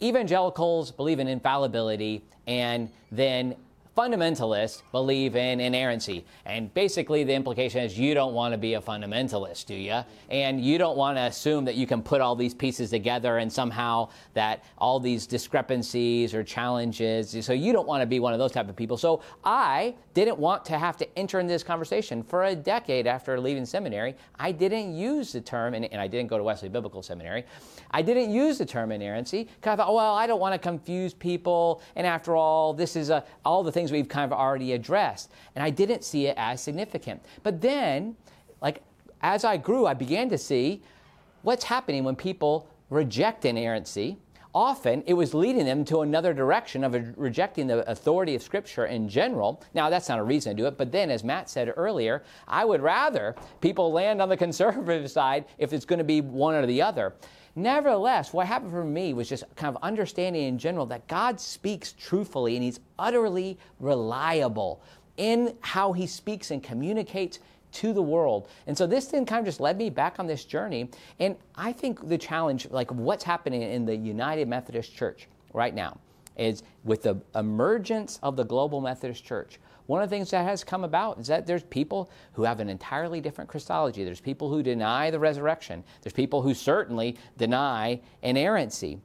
evangelicals believe in infallibility, and then fundamentalists believe in inerrancy. And basically, the implication is you don't want to be a fundamentalist, do you? And you don't want to assume that you can put all these pieces together and somehow that all these discrepancies or challenges. So you don't want to be one of those type of people. So I didn't want to have to enter in this conversation for a decade after leaving seminary. I didn't use the term, and, and I didn't go to Wesley Biblical Seminary. I didn't use the term inerrancy because I thought, well, I don't want to confuse people. And after all, this is a, all the things we've kind of already addressed. And I didn't see it as significant. But then, like, as I grew, I began to see what's happening when people reject inerrancy. Often it was leading them to another direction of rejecting the authority of Scripture in general. Now, that's not a reason to do it, but then, as Matt said earlier, I would rather people land on the conservative side if it's going to be one or the other. Nevertheless, what happened for me was just kind of understanding in general that God speaks truthfully and He's utterly reliable in how He speaks and communicates to the world. And so this then kind of just led me back on this journey. And I think the challenge, like what's happening in the United Methodist Church right now, is with the emergence of the global Methodist Church, one of the things that has come about is that there's people who have an entirely different Christology. There's people who deny the resurrection. There's people who certainly deny inerrancy.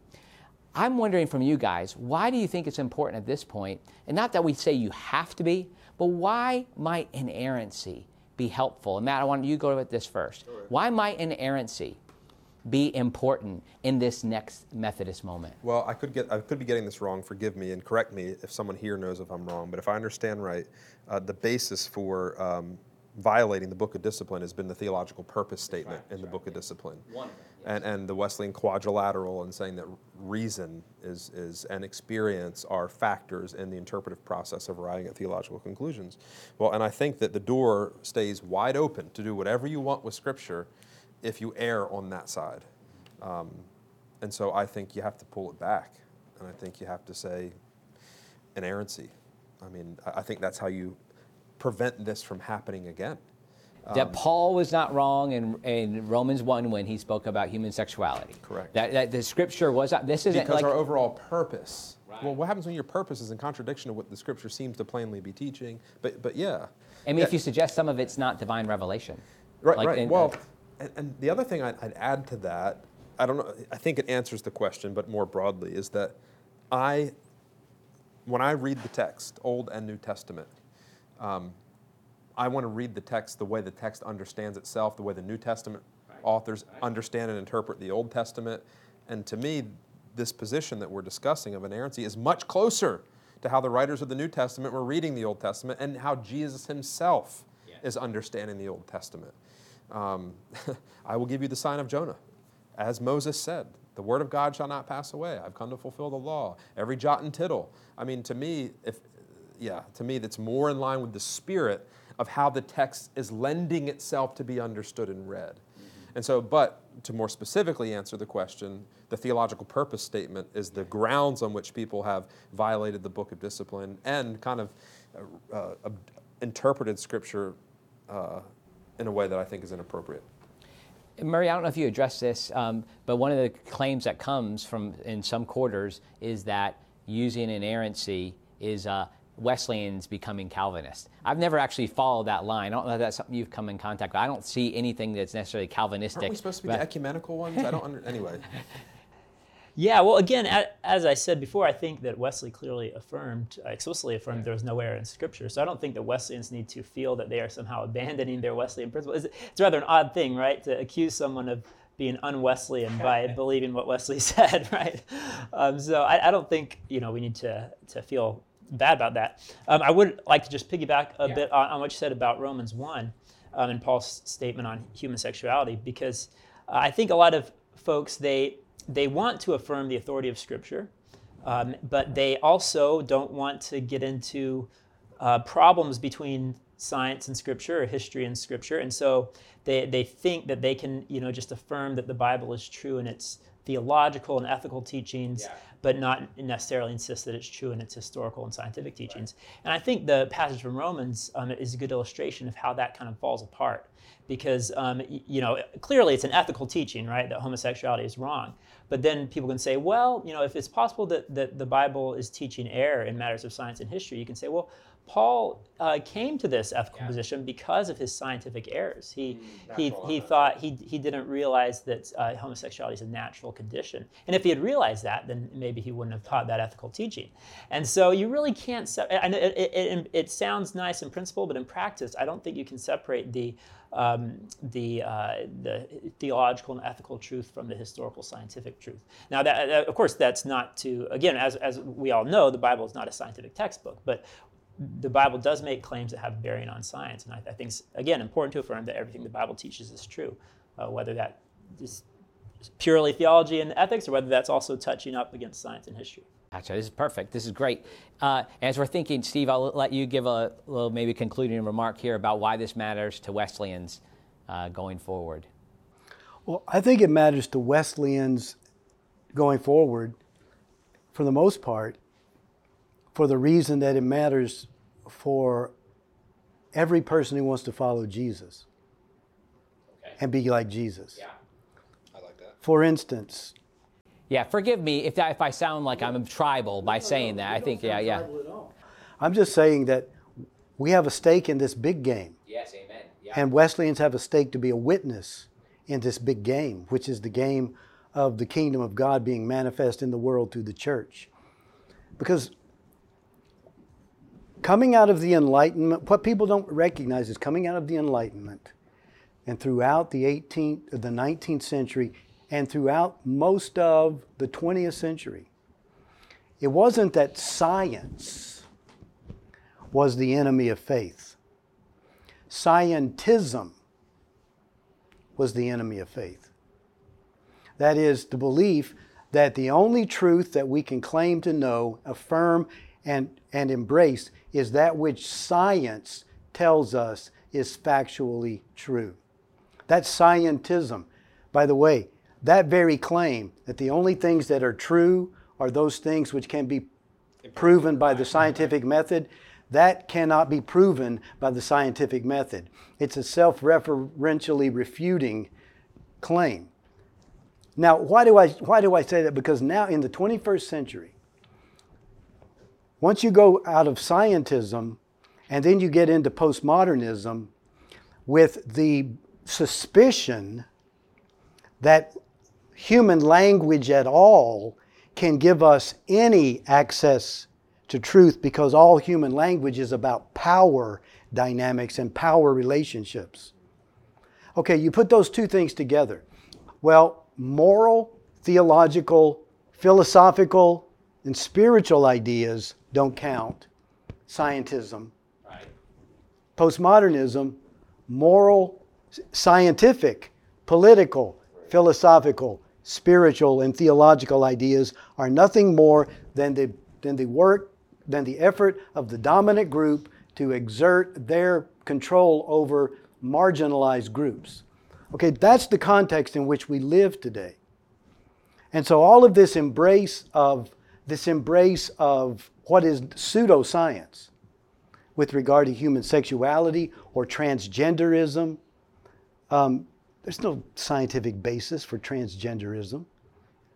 I'm wondering from you guys, why do you think it's important at this point? And not that we say you have to be, but why might inerrancy be helpful? And Matt, I want you to go with this first. Why might inerrancy be important in this next Methodist moment? Well, I could get I could be getting this wrong. Forgive me and correct me if someone here knows if I'm wrong. But if I understand right, uh, the basis for um, violating the Book of Discipline has been the theological purpose statement right, in the right, Book yeah. of Discipline, yes. and and the Wesleyan quadrilateral and saying that reason is is and experience are factors in the interpretive process of arriving at theological conclusions. Well, and I think that the door stays wide open to do whatever you want with Scripture if you err on that side. Um, and so I think you have to pull it back. And I think you have to say inerrancy. I mean, I think that's how you prevent this from happening again. That um, Paul was not wrong in, in Romans 1 when he spoke about human sexuality. Correct. That, that the scripture was not, this isn't Because like, our overall purpose. Right. Well, what happens when your purpose is in contradiction of what the scripture seems to plainly be teaching? But, but yeah. I mean, yeah. if you suggest some of it's not divine revelation. Right, like, right. In, well, and, and the other thing I'd, I'd add to that, I don't know, I think it answers the question, but more broadly, is that I, when I read the text, Old and New Testament, um, I want to read the text the way the text understands itself, the way the New Testament right. authors right. understand and interpret the Old Testament. And to me, this position that we're discussing of inerrancy is much closer to how the writers of the New Testament were reading the Old Testament and how Jesus himself yes. is understanding the Old Testament. Um, I will give you the sign of Jonah. As Moses said, the word of God shall not pass away. I've come to fulfill the law. Every jot and tittle. I mean, to me, if yeah, to me, that's more in line with the spirit of how the text is lending itself to be understood and read. And so, but to more specifically answer the question, the theological purpose statement is the grounds on which people have violated the book of discipline and kind of uh, uh, interpreted scripture uh, in a way that I think is inappropriate. Murray, I don't know if you addressed this, um, but one of the claims that comes from in some quarters is that using inerrancy is uh, Wesleyans becoming Calvinist. I've never actually followed that line. I don't know if that's something you've come in contact with. I don't see anything that's necessarily Calvinistic. Aren't we supposed to be the ecumenical ones? I don't under, anyway. Yeah, well, again, as I said before, I think that Wesley clearly affirmed, uh, explicitly affirmed, there was no error in Scripture. So I don't think that Wesleyans need to feel that they are somehow abandoning their Wesleyan principles. It's, it's rather an odd thing, right, to accuse someone of being un-Wesleyan by believing what Wesley said, right? Um, so I, I, don't think you know we need to to feel bad about that. Um, I would like to just piggyback a yeah. bit on, on, what you said about Romans one um, and Paul's statement on human sexuality, because uh, I think a lot of folks they they want to affirm the authority of Scripture, um, but they also don't want to get into uh, problems between science and Scripture or history and Scripture, and so they, they think that they can you know just affirm that the Bible is true in its theological and ethical teachings, yeah. but not necessarily insist that it's true in its historical and scientific teachings. Right. And I think the passage from Romans um, is a good illustration of how that kind of falls apart because um, you know clearly it's an ethical teaching right that homosexuality is wrong but then people can say well you know if it's possible that, that the bible is teaching error in matters of science and history you can say well Paul uh, came to this ethical yeah. position because of his scientific errors. He, mm, he, he thought he, he didn't realize that uh, homosexuality is a natural condition. And if he had realized that, then maybe he wouldn't have taught that ethical teaching. And so you really can't, se- it, it, it, it, sounds nice in principle, but in practice, I don't think you can separate the, um, the, uh, the theological and ethical truth from the historical scientific truth. Now, that, of course, that's not to, again, as, as we all know, the Bible is not a scientific textbook, but the Bible does make claims that have bearing on science, and I, I think it's again important to affirm that everything the Bible teaches is true, uh, whether that is purely theology and ethics, or whether that's also touching up against science and history. Gotcha. This is perfect. This is great. Uh, as we're thinking, Steve, I'll let you give a little maybe concluding remark here about why this matters to Wesleyans uh, going forward. Well, I think it matters to Wesleyans going forward, for the most part, for the reason that it matters for every person who wants to follow Jesus okay. and be like Jesus. Yeah, I like that. For instance, yeah, forgive me if, that, if I sound like I'm tribal by no, saying no, that. I think, yeah, yeah. I'm just saying that we have a stake in this big game. Yes, amen. Yeah. And Wesleyans have a stake to be a witness in this big game, which is the game of the kingdom of God being manifest in the world through the church. Because coming out of the Enlightenment, what people don't recognize is coming out of the Enlightenment and throughout the 18th, the 19th century, and throughout most of the 20th century, it wasn't that science was the enemy of faith. Scientism was the enemy of faith. That is, the belief that the only truth that we can claim to know, affirm, and, and embrace is that which science tells us is factually true. That's scientism. By the way, that very claim that the only things that are true are those things which can be proven by the scientific method, that cannot be proven by the scientific method. It's a self referentially refuting claim. Now, why do, I, why do I say that? Because now in the 21st century, once you go out of scientism and then you get into postmodernism with the suspicion that human language at all can give us any access to truth because all human language is about power dynamics and power relationships. Okay, you put those two things together. Well, moral, theological, philosophical, and spiritual ideas don't count. Scientism. Right. Postmodernism, moral, scientific, political, philosophical, spiritual, and theological ideas are nothing more than the, than the work, than the effort of the dominant group to exert their control over marginalized groups. Okay, that's the context in which we live today. And so all of this embrace of this embrace of what is pseudoscience with regard to human sexuality or transgenderism. Um, There's no scientific basis for transgenderism.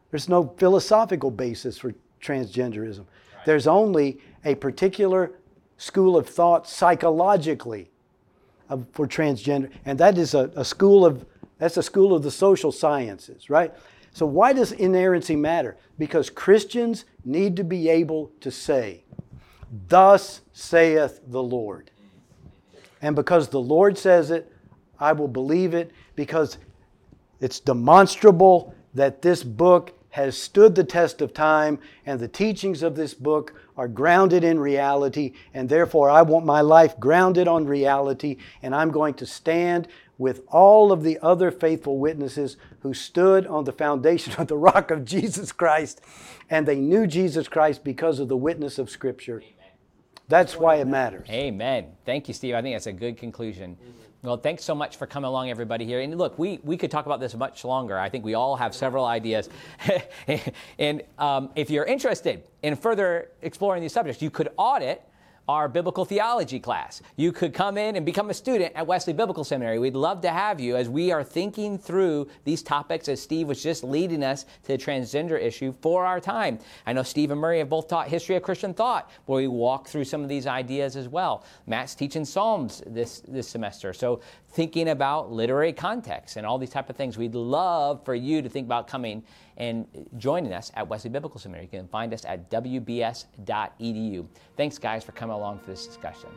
There's no philosophical basis for transgenderism. There's only a particular school of thought psychologically of, for transgender, and that is a, a school of that's a school of the social sciences, right? So why does inerrancy matter? Because Christians need to be able to say, "Thus saith the Lord," and because the Lord says it, I will believe it because it's demonstrable that this book has stood the test of time and the teachings of this book are grounded in reality and therefore I want my life grounded on reality and I'm going to stand with all of the other faithful witnesses who stood on the foundation of the rock of Jesus Christ and they knew Jesus Christ because of the witness of scripture. That's why it matters. Amen. Thank you, Steve. I think that's a good conclusion. Well, thanks so much for coming along, everybody here. And look, we, we could talk about this much longer. I think we all have several ideas. and um, if you're interested in further exploring these subjects, you could audit our biblical theology class. You could come in and become a student at Wesley Biblical Seminary. We'd love to have you as we are thinking through these topics as Steve was just leading us to the transgender issue for our time. I know Steve and Murray have both taught history of Christian thought, where we walk through some of these ideas as well. Matt's teaching Psalms this, this semester. So thinking about literary context and all these type of things. We'd love for you to think about coming and joining us at Wesley Biblical Seminary. You can find us at wbs.edu. Thanks, guys, for coming along for this discussion.